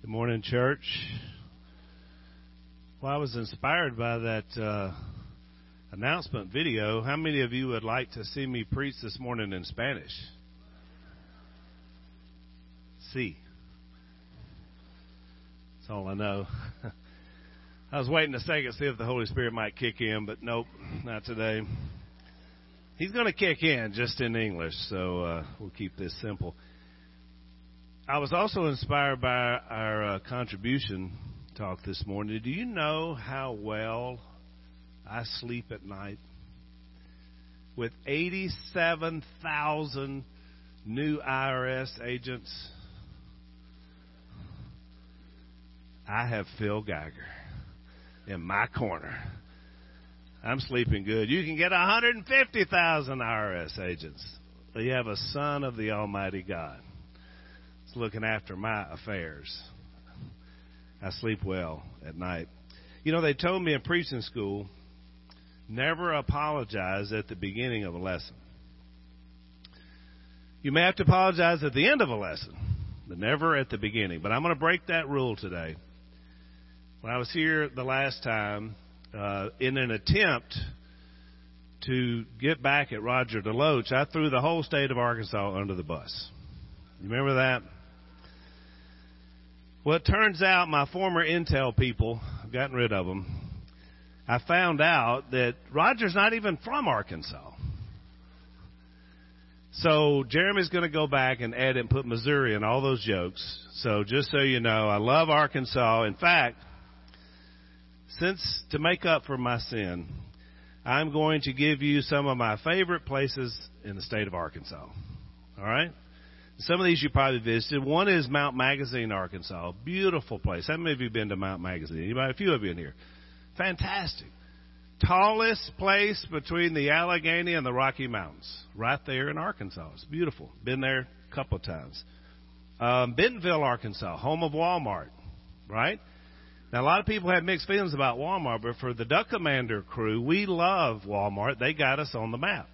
Good morning, church. Well, I was inspired by that uh, announcement video. How many of you would like to see me preach this morning in Spanish? See. That's all I know. I was waiting a second to see if the Holy Spirit might kick in, but nope, not today. He's going to kick in just in English, so uh, we'll keep this simple. I was also inspired by our uh, contribution talk this morning. Do you know how well I sleep at night? With 87,000 new IRS agents, I have Phil Geiger in my corner. I'm sleeping good. You can get 150,000 IRS agents. You have a son of the Almighty God looking after my affairs. I sleep well at night. You know, they told me in preaching school never apologize at the beginning of a lesson. You may have to apologize at the end of a lesson, but never at the beginning. But I'm going to break that rule today. When I was here the last time, uh, in an attempt to get back at Roger DeLoach, I threw the whole state of Arkansas under the bus. You remember that? Well, it turns out my former Intel people, I've gotten rid of them, I found out that Roger's not even from Arkansas. So Jeremy's going to go back and edit and put Missouri in all those jokes. So just so you know, I love Arkansas. In fact, since to make up for my sin, I'm going to give you some of my favorite places in the state of Arkansas. All right? Some of these you probably visited. One is Mount Magazine, Arkansas. Beautiful place. How many of you have been to Mount Magazine? Anybody? A few of you in here. Fantastic. Tallest place between the Allegheny and the Rocky Mountains. Right there in Arkansas. It's beautiful. Been there a couple of times. Um, Bentonville, Arkansas. Home of Walmart. Right? Now, a lot of people have mixed feelings about Walmart, but for the Duck Commander crew, we love Walmart. They got us on the map.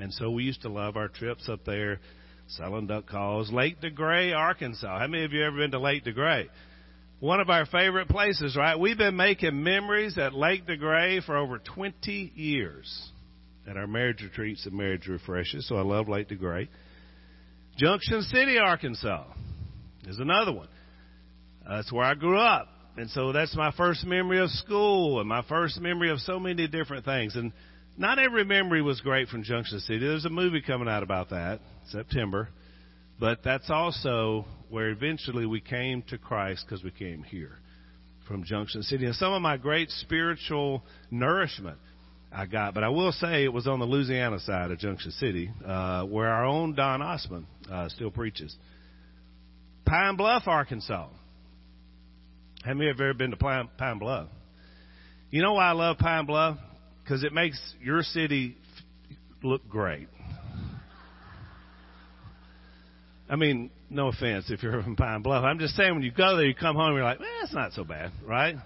And so we used to love our trips up there selling duck calls. Lake DeGray, Arkansas. How many of you ever been to Lake DeGray? One of our favorite places, right? We've been making memories at Lake DeGray for over 20 years at our marriage retreats and marriage refreshes, so I love Lake DeGray. Junction City, Arkansas is another one. That's where I grew up. And so that's my first memory of school and my first memory of so many different things. And not every memory was great from Junction City. There's a movie coming out about that. September. But that's also where eventually we came to Christ because we came here from Junction City. And some of my great spiritual nourishment I got, but I will say it was on the Louisiana side of Junction City, uh, where our own Don Osman uh, still preaches. Pine Bluff, Arkansas. Have ever been to Pine, Pine Bluff? You know why I love Pine Bluff? Because it makes your city look great. I mean, no offense if you're from Pine Bluff. I'm just saying when you go there, you come home, you're like, eh, it's not so bad, right?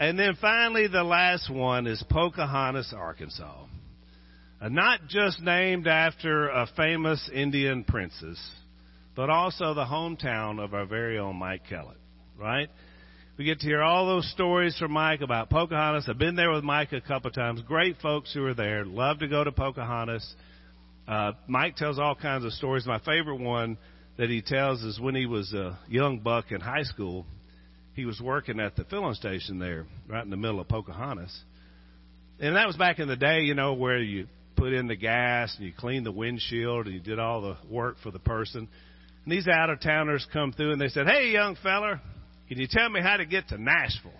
And then finally, the last one is Pocahontas, Arkansas. Uh, not just named after a famous Indian princess, but also the hometown of our very own Mike Kellett, right? We get to hear all those stories from Mike about Pocahontas. I've been there with Mike a couple of times. Great folks who are there. Love to go to Pocahontas. Uh, Mike tells all kinds of stories. My favorite one that he tells is when he was a young buck in high school, he was working at the filling station there, right in the middle of Pocahontas. And that was back in the day, you know, where you put in the gas and you cleaned the windshield and you did all the work for the person. And these out of towners come through and they said, Hey, young feller, can you tell me how to get to Nashville?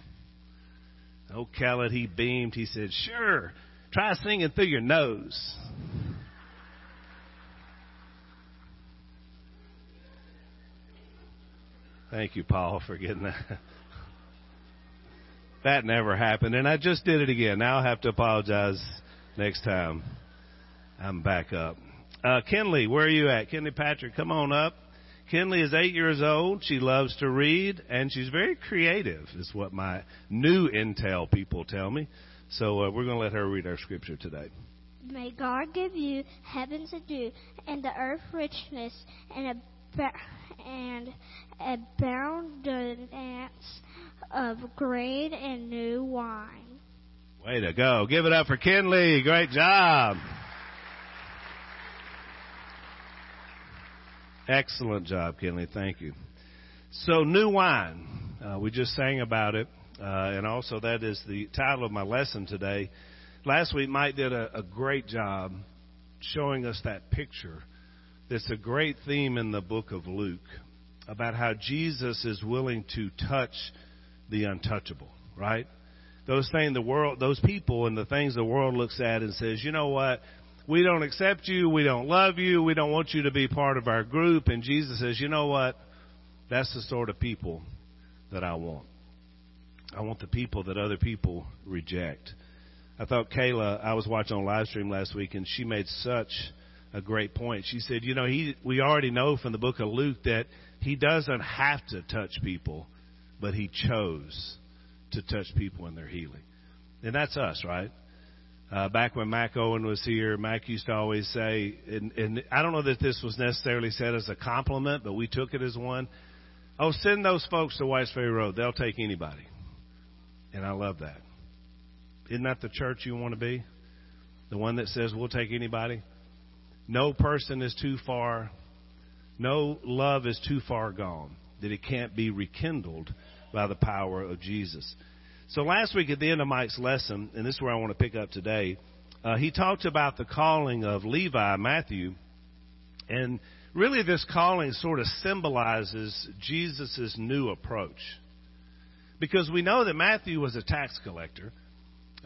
Oh, Kellett, he beamed. He said, Sure. Try singing through your nose. Thank you, Paul, for getting that. that never happened, and I just did it again. Now I'll have to apologize next time. I'm back up. Uh, Kinley, where are you at? Kinley Patrick, come on up. Kinley is eight years old. She loves to read, and she's very creative, is what my new Intel people tell me. So uh, we're going to let her read our scripture today. May God give you heavens to do, and the earth richness, and a and abundance of grain and new wine. Way to go. Give it up for Kinley. Great job. Excellent job, Kinley. Thank you. So, new wine. Uh, we just sang about it, uh, and also that is the title of my lesson today. Last week, Mike did a, a great job showing us that picture. That's a great theme in the book of Luke about how Jesus is willing to touch the untouchable, right? Those things the world, those people and the things the world looks at and says, you know what? We don't accept you. We don't love you. We don't want you to be part of our group. And Jesus says, you know what? That's the sort of people that I want. I want the people that other people reject. I thought Kayla, I was watching on live stream last week and she made such a great point. She said, you know, he, we already know from the book of Luke that he doesn't have to touch people, but he chose to touch people in their healing. And that's us, right? Uh, back when Mac Owen was here, Mac used to always say, and, and I don't know that this was necessarily said as a compliment, but we took it as one. Oh, send those folks to Whites Ferry Road. They'll take anybody. And I love that. Isn't that the church you want to be? The one that says we'll take anybody? No person is too far no love is too far gone, that it can't be rekindled by the power of Jesus. So last week at the end of Mike's lesson, and this is where I want to pick up today, uh, he talked about the calling of Levi, Matthew, and really this calling sort of symbolizes Jesus' new approach. Because we know that Matthew was a tax collector,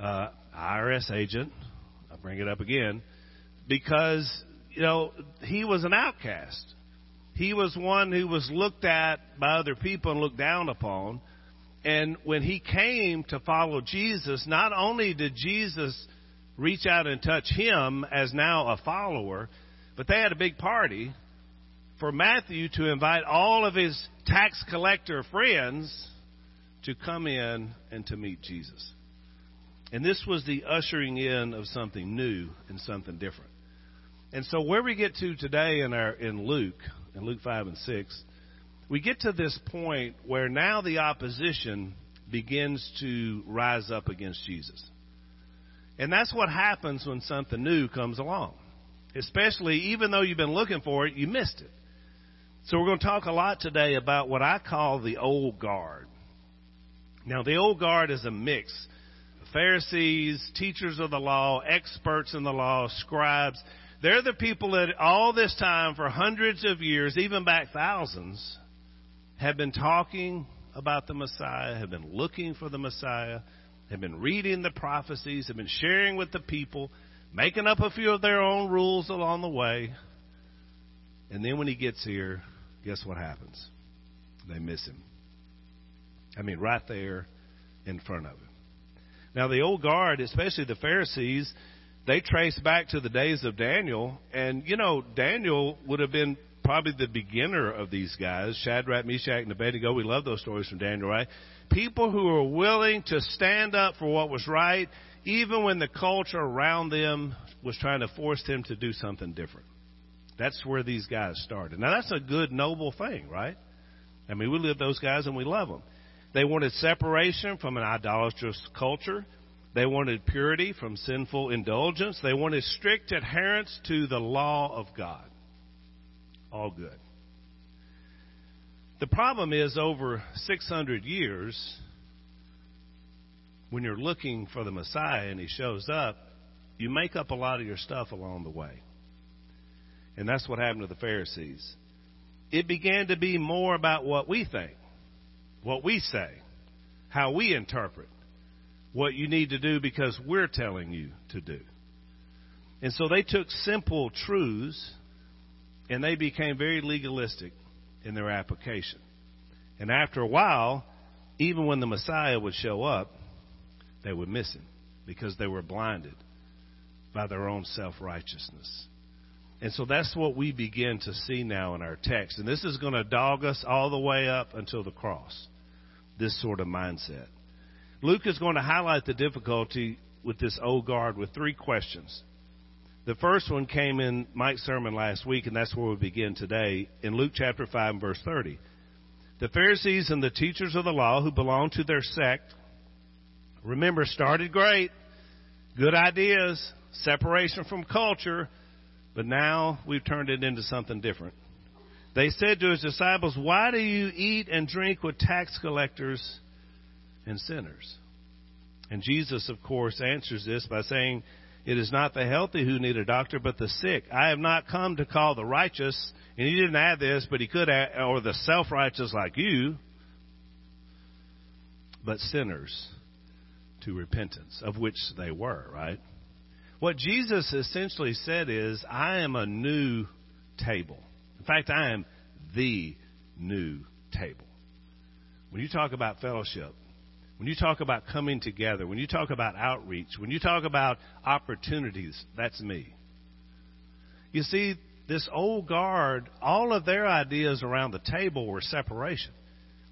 uh, IRS agent, I'll bring it up again, because, you know, he was an outcast. He was one who was looked at by other people and looked down upon. And when he came to follow Jesus, not only did Jesus reach out and touch him as now a follower, but they had a big party for Matthew to invite all of his tax collector friends to come in and to meet Jesus. And this was the ushering in of something new and something different. And so where we get to today in our in Luke, in Luke 5 and 6, we get to this point where now the opposition begins to rise up against Jesus. And that's what happens when something new comes along. Especially, even though you've been looking for it, you missed it. So we're going to talk a lot today about what I call the old guard. Now, the old guard is a mix. Pharisees, teachers of the law, experts in the law, scribes, they're the people that all this time, for hundreds of years, even back thousands, have been talking about the Messiah, have been looking for the Messiah, have been reading the prophecies, have been sharing with the people, making up a few of their own rules along the way. And then when he gets here, guess what happens? They miss him. I mean, right there in front of him. Now, the old guard, especially the Pharisees, they trace back to the days of Daniel, and you know, Daniel would have been probably the beginner of these guys Shadrach, Meshach, and Abednego. We love those stories from Daniel, right? People who were willing to stand up for what was right, even when the culture around them was trying to force them to do something different. That's where these guys started. Now, that's a good, noble thing, right? I mean, we live those guys and we love them. They wanted separation from an idolatrous culture. They wanted purity from sinful indulgence. They wanted strict adherence to the law of God. All good. The problem is, over 600 years, when you're looking for the Messiah and he shows up, you make up a lot of your stuff along the way. And that's what happened to the Pharisees. It began to be more about what we think, what we say, how we interpret what you need to do because we're telling you to do. And so they took simple truths and they became very legalistic in their application. And after a while, even when the Messiah would show up, they would miss him because they were blinded by their own self righteousness. And so that's what we begin to see now in our text. And this is going to dog us all the way up until the cross. This sort of mindset. Luke is going to highlight the difficulty with this old guard with three questions. The first one came in Mike's sermon last week, and that's where we begin today in Luke chapter 5 and verse 30. The Pharisees and the teachers of the law who belonged to their sect, remember, started great, good ideas, separation from culture, but now we've turned it into something different. They said to his disciples, Why do you eat and drink with tax collectors and sinners? And Jesus, of course, answers this by saying, It is not the healthy who need a doctor, but the sick. I have not come to call the righteous, and he didn't add this, but he could add, or the self righteous like you, but sinners to repentance, of which they were, right? What Jesus essentially said is, I am a new table. In fact, I am the new table. When you talk about fellowship, when you talk about coming together, when you talk about outreach, when you talk about opportunities, that's me. You see, this old guard, all of their ideas around the table were separation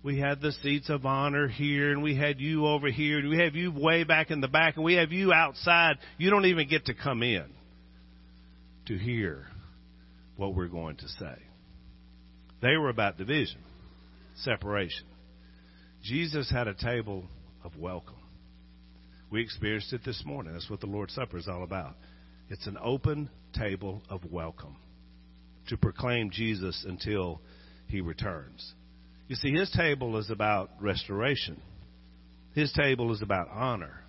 we had the seats of honor here, and we had you over here, and we have you way back in the back, and we have you outside. You don't even get to come in to hear what we're going to say. They were about division, separation. Jesus had a table of welcome. We experienced it this morning. That's what the Lord's Supper is all about. It's an open table of welcome to proclaim Jesus until he returns. You see, his table is about restoration. His table is about honor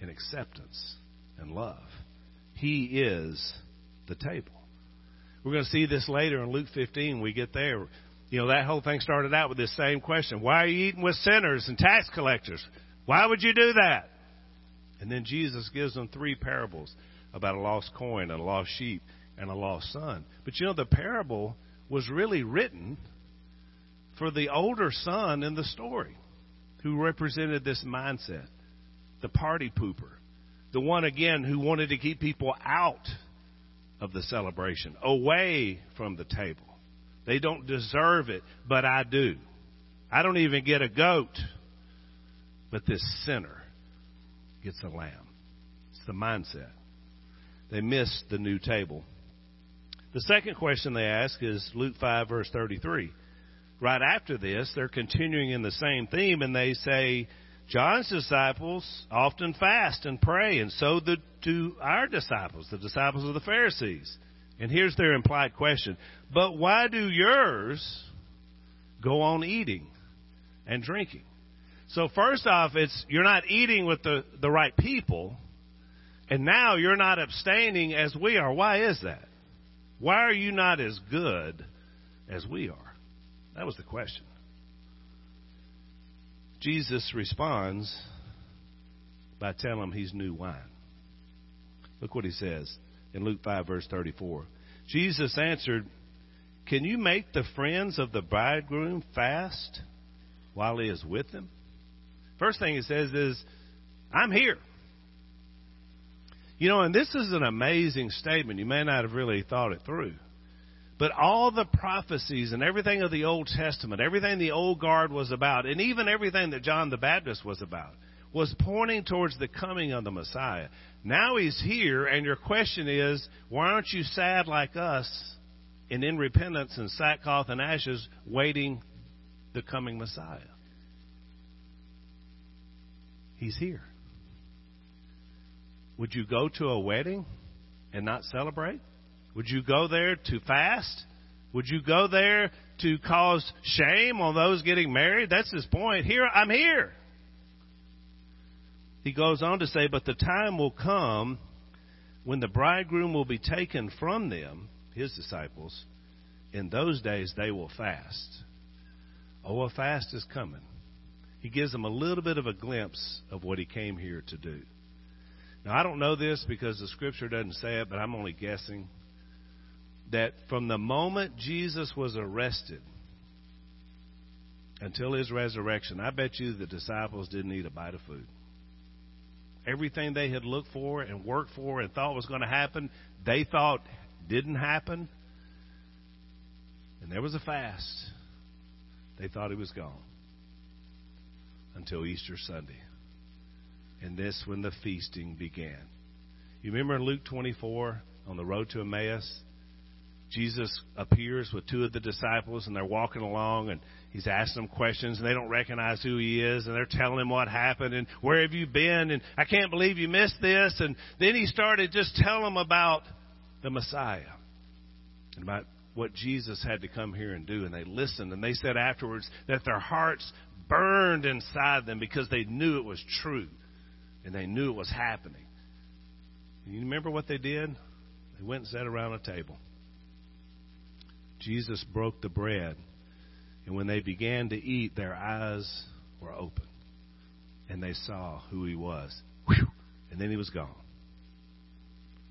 and acceptance and love. He is the table. We're going to see this later in Luke 15. We get there. You know, that whole thing started out with this same question Why are you eating with sinners and tax collectors? Why would you do that? And then Jesus gives them three parables about a lost coin, a lost sheep, and a lost son. But you know, the parable was really written for the older son in the story who represented this mindset the party pooper, the one again who wanted to keep people out of the celebration, away from the table. They don't deserve it, but I do. I don't even get a goat, but this sinner gets a lamb. It's the mindset. They missed the new table. The second question they ask is Luke 5, verse 33 right after this, they're continuing in the same theme, and they say, John's disciples often fast and pray, and so do our disciples, the disciples of the Pharisees. And here's their implied question But why do yours go on eating and drinking? So, first off, it's you're not eating with the, the right people, and now you're not abstaining as we are. Why is that? Why are you not as good as we are? That was the question. Jesus responds by telling him he's new wine. Look what he says in Luke 5, verse 34. Jesus answered, Can you make the friends of the bridegroom fast while he is with them? First thing he says is, I'm here. You know, and this is an amazing statement. You may not have really thought it through. But all the prophecies and everything of the Old Testament, everything the old guard was about, and even everything that John the Baptist was about, was pointing towards the coming of the Messiah. Now he's here, and your question is, why aren't you sad like us and in repentance and sackcloth and ashes waiting the coming Messiah? He's here. Would you go to a wedding and not celebrate? Would you go there to fast? Would you go there to cause shame on those getting married? That's his point. Here, I'm here. He goes on to say, But the time will come when the bridegroom will be taken from them, his disciples. In those days they will fast. Oh, a fast is coming. He gives them a little bit of a glimpse of what he came here to do. Now, I don't know this because the scripture doesn't say it, but I'm only guessing that from the moment Jesus was arrested until his resurrection, I bet you the disciples didn't eat a bite of food. Everything they had looked for and worked for and thought was going to happen, they thought didn't happen. And there was a fast. They thought he was gone until Easter Sunday. And this when the feasting began. You remember in Luke 24 on the road to Emmaus? Jesus appears with two of the disciples and they're walking along and he's asking them questions and they don't recognize who he is and they're telling him what happened and where have you been and I can't believe you missed this and then he started just telling them about the Messiah and about what Jesus had to come here and do and they listened and they said afterwards that their hearts burned inside them because they knew it was true and they knew it was happening. And you remember what they did? They went and sat around a table. Jesus broke the bread, and when they began to eat, their eyes were open, and they saw who he was. Whew! And then he was gone.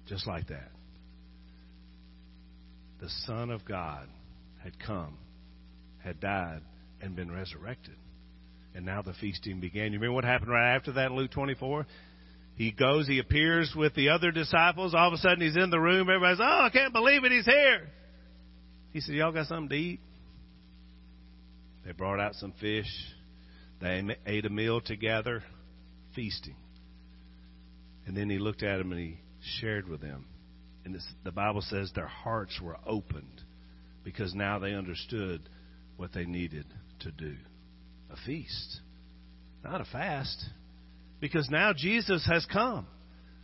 Just like that. The Son of God had come, had died, and been resurrected. And now the feasting began. You remember what happened right after that in Luke 24? He goes, he appears with the other disciples. All of a sudden, he's in the room. Everybody's, oh, I can't believe it. He's here. He said, Y'all got something to eat? They brought out some fish. They ate a meal together, feasting. And then he looked at them and he shared with them. And the Bible says their hearts were opened because now they understood what they needed to do a feast, not a fast. Because now Jesus has come.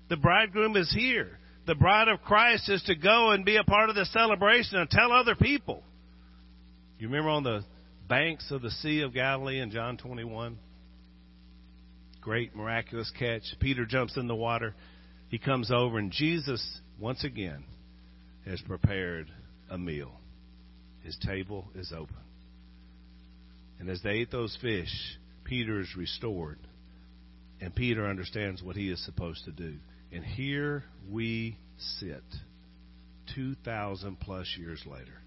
The bridegroom is here. The bride of Christ is to go and be a part of the celebration and tell other people. You remember on the banks of the Sea of Galilee in John 21? Great miraculous catch. Peter jumps in the water. He comes over, and Jesus, once again, has prepared a meal. His table is open. And as they ate those fish, Peter is restored. And Peter understands what he is supposed to do. And here we sit, 2,000 plus years later,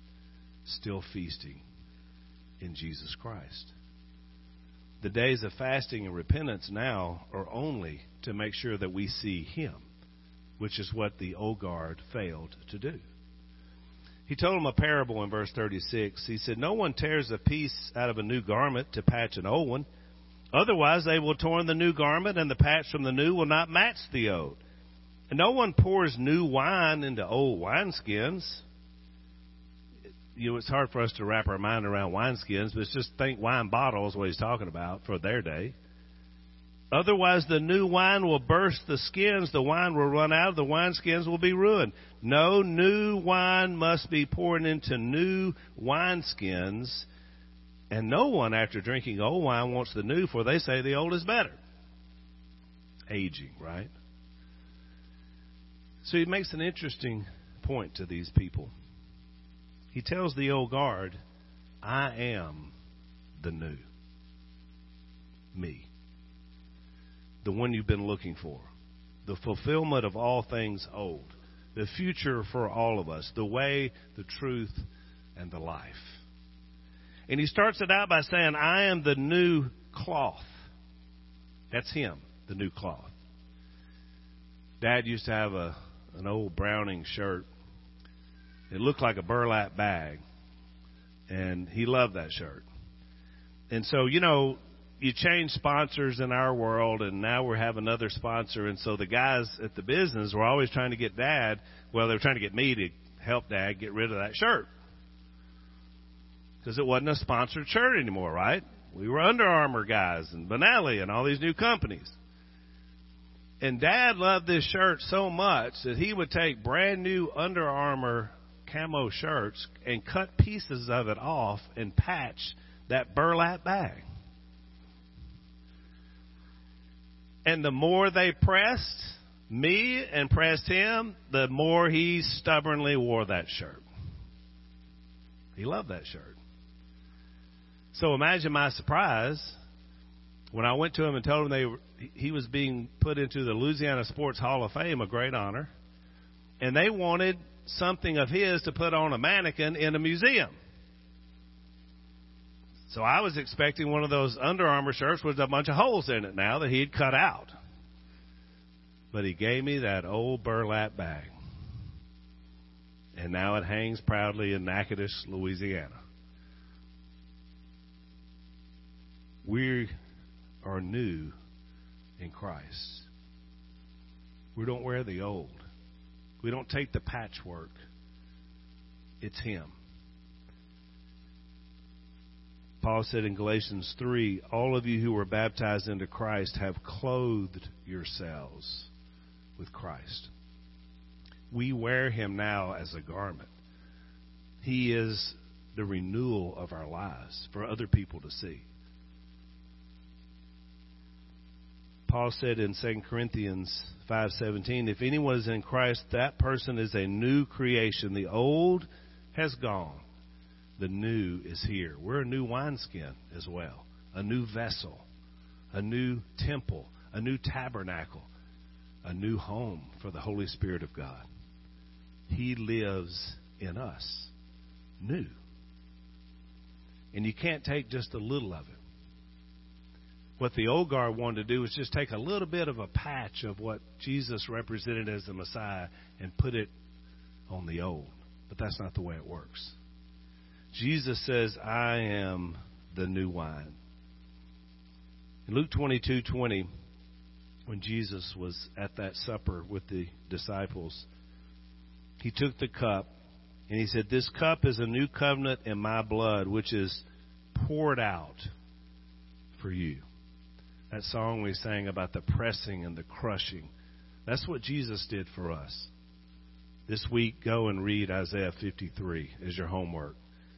still feasting in Jesus Christ. The days of fasting and repentance now are only to make sure that we see Him, which is what the old guard failed to do. He told him a parable in verse 36. He said, No one tears a piece out of a new garment to patch an old one. Otherwise, they will torn the new garment, and the patch from the new will not match the old. And no one pours new wine into old wineskins. You know, it's hard for us to wrap our mind around wineskins, but it's just think wine bottles, what he's talking about for their day. Otherwise, the new wine will burst the skins, the wine will run out, the wineskins will be ruined. No new wine must be poured into new wineskins, and no one, after drinking old wine, wants the new, for they say the old is better. Aging, right? So he makes an interesting point to these people. He tells the old guard, I am the new. Me the one you've been looking for, the fulfillment of all things old, the future for all of us, the way, the truth, and the life. And he starts it out by saying, I am the new cloth. That's him, the new cloth. Dad used to have a an old Browning shirt. It looked like a burlap bag. And he loved that shirt. And so, you know, you change sponsors in our world, and now we have another sponsor. And so the guys at the business were always trying to get Dad. Well, they were trying to get me to help Dad get rid of that shirt because it wasn't a sponsored shirt anymore, right? We were Under Armour guys and Benelli and all these new companies. And Dad loved this shirt so much that he would take brand new Under Armour camo shirts and cut pieces of it off and patch that burlap bag. And the more they pressed me and pressed him, the more he stubbornly wore that shirt. He loved that shirt. So imagine my surprise when I went to him and told him they were, he was being put into the Louisiana Sports Hall of Fame, a great honor, and they wanted something of his to put on a mannequin in a museum. So I was expecting one of those Under Armour shirts with a bunch of holes in it now that he'd cut out. But he gave me that old burlap bag. And now it hangs proudly in Natchitoches, Louisiana. We are new in Christ. We don't wear the old. We don't take the patchwork. It's Him. Paul said in Galatians 3 All of you who were baptized into Christ have clothed yourselves with Christ. We wear him now as a garment. He is the renewal of our lives for other people to see. Paul said in 2 Corinthians 5:17, if anyone is in Christ, that person is a new creation. The old has gone. The new is here. We're a new wineskin as well, a new vessel, a new temple, a new tabernacle, a new home for the Holy Spirit of God. He lives in us, new. And you can't take just a little of it. What the old guard wanted to do was just take a little bit of a patch of what Jesus represented as the Messiah and put it on the old. But that's not the way it works. Jesus says, I am the new wine. In Luke 22 20, when Jesus was at that supper with the disciples, he took the cup and he said, This cup is a new covenant in my blood, which is poured out for you. That song we sang about the pressing and the crushing. That's what Jesus did for us. This week, go and read Isaiah 53 as your homework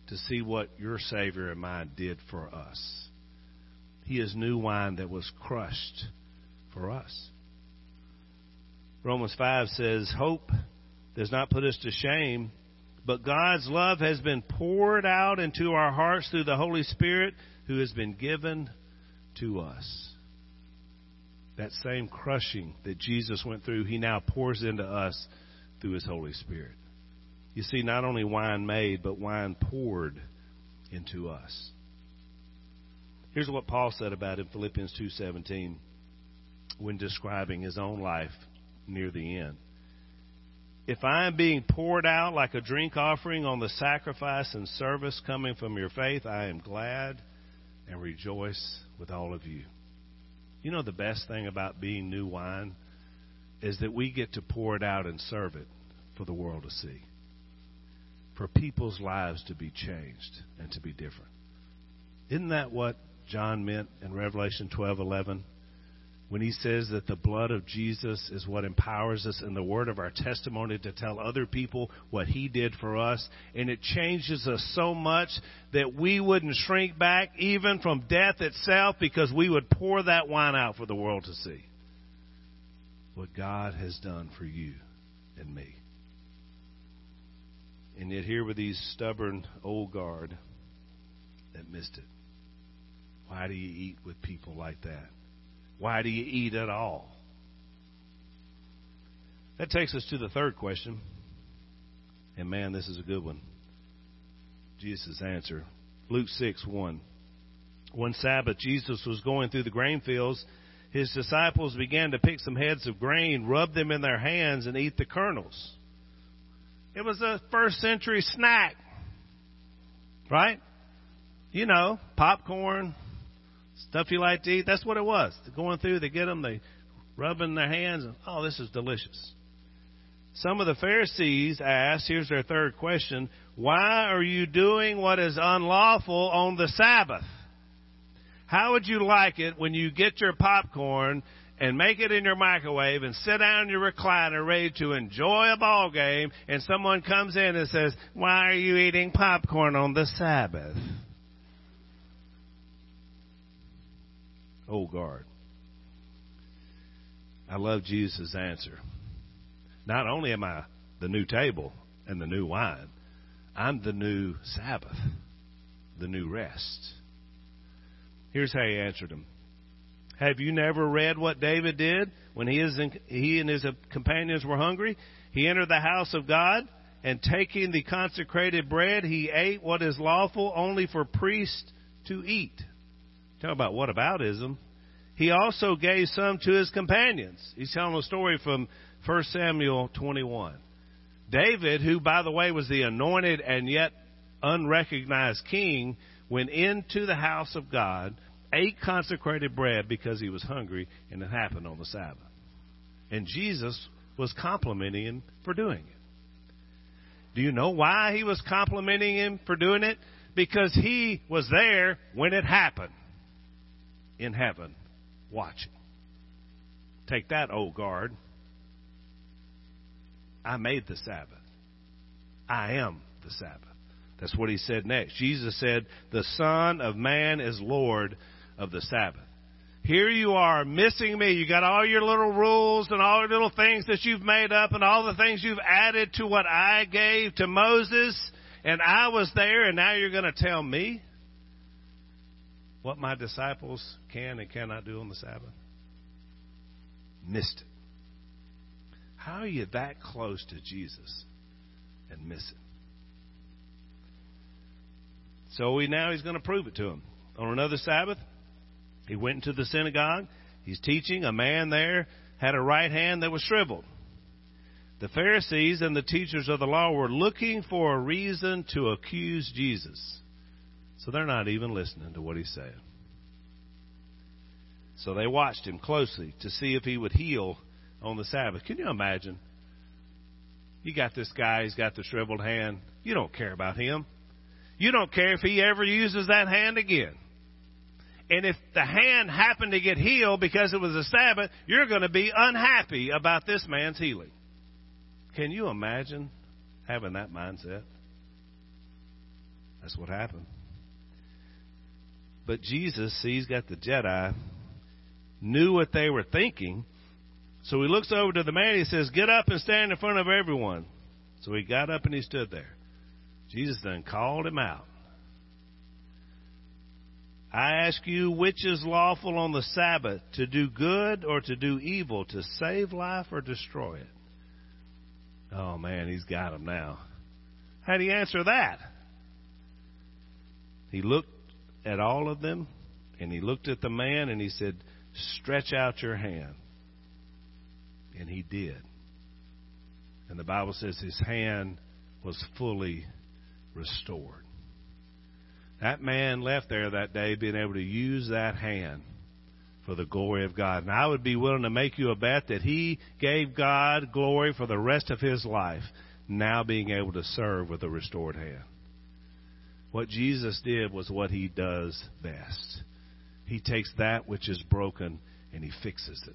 to see what your Savior and mine did for us. He is new wine that was crushed for us. Romans 5 says, Hope does not put us to shame, but God's love has been poured out into our hearts through the Holy Spirit who has been given to us. That same crushing that Jesus went through, He now pours into us through His Holy Spirit. You see, not only wine made, but wine poured into us. Here's what Paul said about in Philippians 2:17 when describing his own life near the end. If I am being poured out like a drink offering on the sacrifice and service coming from your faith, I am glad and rejoice with all of you. You know, the best thing about being new wine is that we get to pour it out and serve it for the world to see, for people's lives to be changed and to be different. Isn't that what John meant in Revelation 12:11? When he says that the blood of Jesus is what empowers us in the word of our testimony to tell other people what he did for us. And it changes us so much that we wouldn't shrink back even from death itself because we would pour that wine out for the world to see. What God has done for you and me. And yet here were these stubborn old guard that missed it. Why do you eat with people like that? Why do you eat at all? That takes us to the third question. And man, this is a good one. Jesus' answer. Luke 6 1. One Sabbath, Jesus was going through the grain fields. His disciples began to pick some heads of grain, rub them in their hands, and eat the kernels. It was a first century snack. Right? You know, popcorn, Stuff you like to eat, that's what it was. They're going through, they get them, they rub in their hands, and oh, this is delicious. Some of the Pharisees asked, here's their third question, why are you doing what is unlawful on the Sabbath? How would you like it when you get your popcorn and make it in your microwave and sit down in your recliner ready to enjoy a ball game and someone comes in and says, why are you eating popcorn on the Sabbath? Old guard. I love Jesus' answer. Not only am I the new table and the new wine, I'm the new Sabbath, the new rest. Here's how he answered him. Have you never read what David did when he, is in, he and his companions were hungry? He entered the house of God, and taking the consecrated bread, he ate what is lawful only for priests to eat. Talk about what aboutism. He also gave some to his companions. He's telling a story from 1 Samuel 21. David, who by the way was the anointed and yet unrecognized king, went into the house of God, ate consecrated bread because he was hungry, and it happened on the Sabbath. And Jesus was complimenting him for doing it. Do you know why he was complimenting him for doing it? because he was there when it happened in heaven watching. Take that, old guard. I made the Sabbath. I am the Sabbath. That's what he said next. Jesus said, The Son of Man is Lord of the Sabbath. Here you are missing me. You got all your little rules and all your little things that you've made up and all the things you've added to what I gave to Moses and I was there and now you're going to tell me what my disciples can and cannot do on the Sabbath? Missed it. How are you that close to Jesus and miss it? So we now he's going to prove it to him. On another Sabbath, he went into the synagogue. He's teaching. A man there had a right hand that was shriveled. The Pharisees and the teachers of the law were looking for a reason to accuse Jesus. So they're not even listening to what he's saying. So they watched him closely to see if he would heal on the Sabbath. Can you imagine? You got this guy, he's got the shriveled hand. You don't care about him. You don't care if he ever uses that hand again. And if the hand happened to get healed because it was a Sabbath, you're going to be unhappy about this man's healing. Can you imagine having that mindset? That's what happened. But Jesus, see, he's got the Jedi, knew what they were thinking. So he looks over to the man. He says, Get up and stand in front of everyone. So he got up and he stood there. Jesus then called him out. I ask you, which is lawful on the Sabbath, to do good or to do evil, to save life or destroy it? Oh man, he's got him now. How do you answer that? He looked at all of them and he looked at the man and he said, Stretch out your hand. And he did. And the Bible says his hand was fully restored. That man left there that day being able to use that hand for the glory of God. And I would be willing to make you a bet that he gave God glory for the rest of his life, now being able to serve with a restored hand. What Jesus did was what he does best. He takes that which is broken and he fixes it.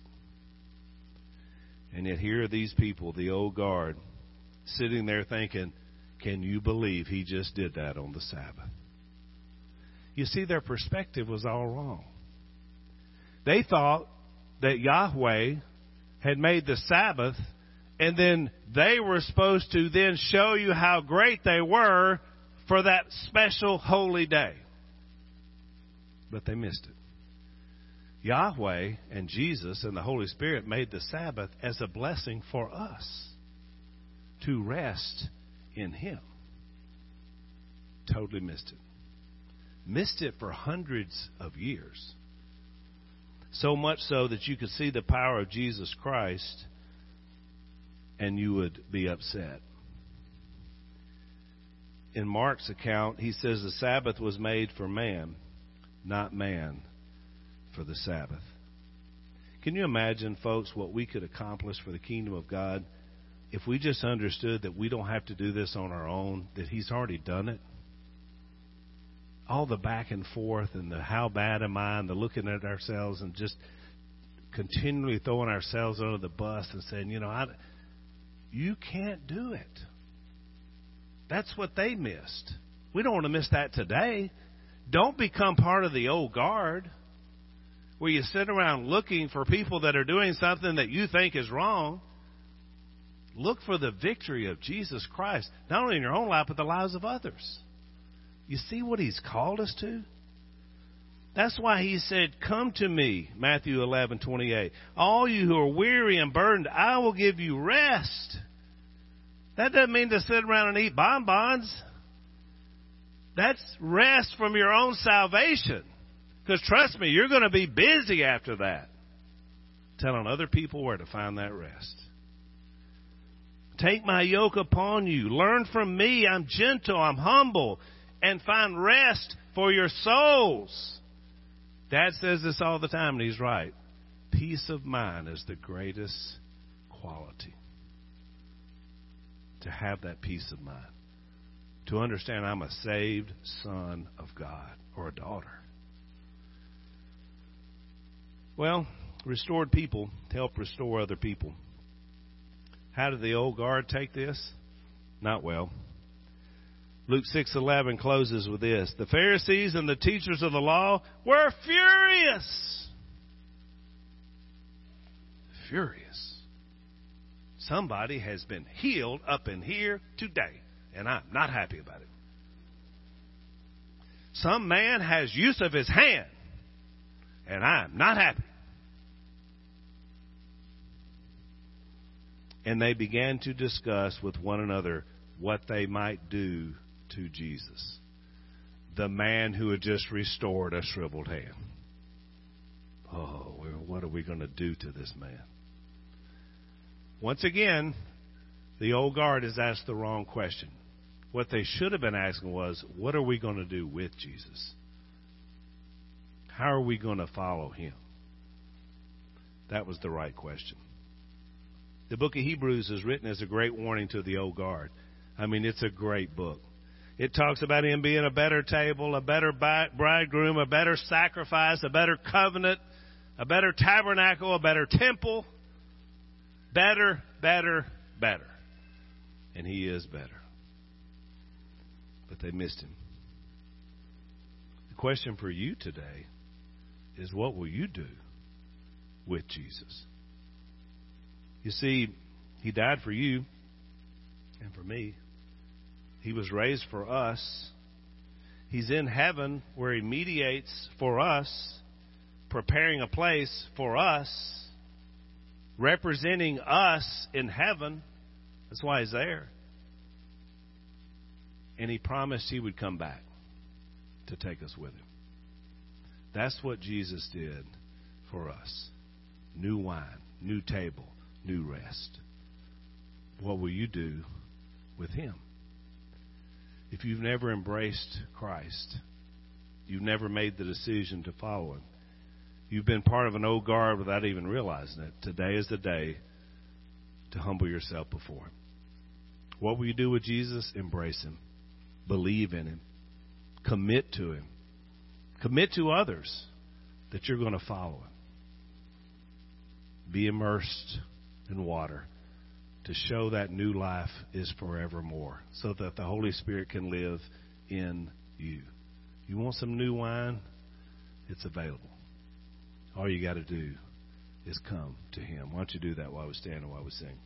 And yet here are these people, the old guard, sitting there thinking, can you believe he just did that on the Sabbath? You see, their perspective was all wrong. They thought that Yahweh had made the Sabbath and then they were supposed to then show you how great they were for that special holy day. But they missed it. Yahweh and Jesus and the Holy Spirit made the Sabbath as a blessing for us to rest in Him. Totally missed it. Missed it for hundreds of years. So much so that you could see the power of Jesus Christ and you would be upset. In Mark's account, he says the Sabbath was made for man, not man for the Sabbath. Can you imagine, folks, what we could accomplish for the kingdom of God if we just understood that we don't have to do this on our own, that He's already done it? all the back and forth and the how bad am I and the looking at ourselves and just continually throwing ourselves under the bus and saying, you know, I, you can't do it. That's what they missed. We don't want to miss that today. Don't become part of the old guard where you sit around looking for people that are doing something that you think is wrong. Look for the victory of Jesus Christ, not only in your own life, but the lives of others. You see what he's called us to? That's why he said, Come to me, Matthew eleven twenty eight. All you who are weary and burdened, I will give you rest. That doesn't mean to sit around and eat bonbons. That's rest from your own salvation. Because trust me, you're going to be busy after that. Telling other people where to find that rest. Take my yoke upon you. Learn from me. I'm gentle. I'm humble and find rest for your souls. Dad says this all the time, and he's right. Peace of mind is the greatest quality. To have that peace of mind. to understand I'm a saved son of God or a daughter. Well, restored people help restore other people. How did the old guard take this? Not well. Luke 6:11 closes with this. The Pharisees and the teachers of the law were furious. Furious. Somebody has been healed up in here today, and I'm not happy about it. Some man has use of his hand, and I'm not happy. And they began to discuss with one another what they might do to Jesus, the man who had just restored a shriveled hand. Oh, what are we going to do to this man? Once again, the old guard has asked the wrong question. What they should have been asking was, what are we going to do with Jesus? How are we going to follow him? That was the right question. The book of Hebrews is written as a great warning to the old guard. I mean, it's a great book. It talks about him being a better table, a better bridegroom, a better sacrifice, a better covenant, a better tabernacle, a better temple. Better, better, better. And he is better. But they missed him. The question for you today is what will you do with Jesus? You see, he died for you and for me. He was raised for us. He's in heaven where He mediates for us, preparing a place for us, representing us in heaven. That's why He's there. And He promised He would come back to take us with Him. That's what Jesus did for us. New wine, new table, new rest. What will you do with Him? if you've never embraced Christ, you've never made the decision to follow Him, you've been part of an old guard without even realizing it, today is the day to humble yourself before Him. What will you do with Jesus? Embrace Him, believe in Him, commit to Him, commit to others that you're going to follow Him. Be immersed in water to show that new life is forevermore so that the Holy Spirit can live in you. You want some new wine? It's available. All you got to do is come to Him. Why don't you do that while we stand and while we sing?